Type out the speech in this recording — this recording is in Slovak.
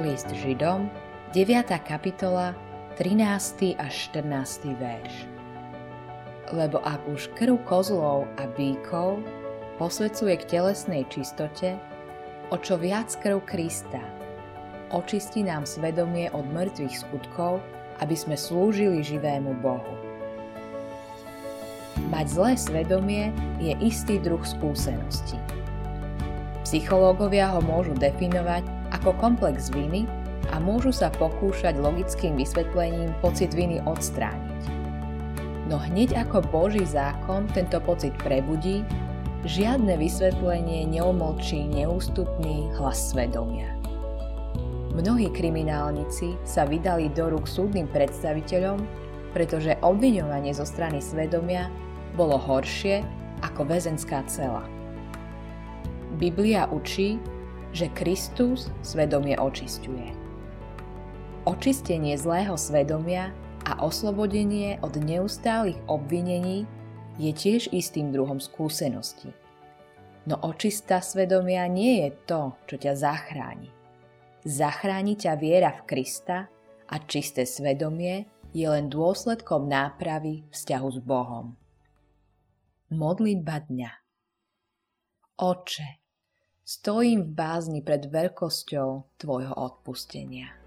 List Židom, 9. kapitola, 13. až 14. verš. Lebo ak už krv kozlov a bíkov posvedcuje k telesnej čistote, o čo viac krv Krista, očistí nám svedomie od mŕtvych skutkov, aby sme slúžili živému Bohu. Mať zlé svedomie je istý druh skúsenosti. Psychológovia ho môžu definovať ako komplex viny a môžu sa pokúšať logickým vysvetlením pocit viny odstrániť. No hneď ako Boží zákon tento pocit prebudí, žiadne vysvetlenie neumlčí neústupný hlas svedomia. Mnohí kriminálnici sa vydali do rúk súdnym predstaviteľom, pretože obviňovanie zo strany svedomia bolo horšie ako väzenská cela. Biblia učí, že Kristus svedomie očisťuje. Očistenie zlého svedomia a oslobodenie od neustálých obvinení je tiež istým druhom skúsenosti. No očista svedomia nie je to, čo ťa zachráni. Zachráni ťa viera v Krista a čisté svedomie je len dôsledkom nápravy vzťahu s Bohom. Modlitba dňa Oče, Stojím v bázni pred veľkosťou Tvojho odpustenia.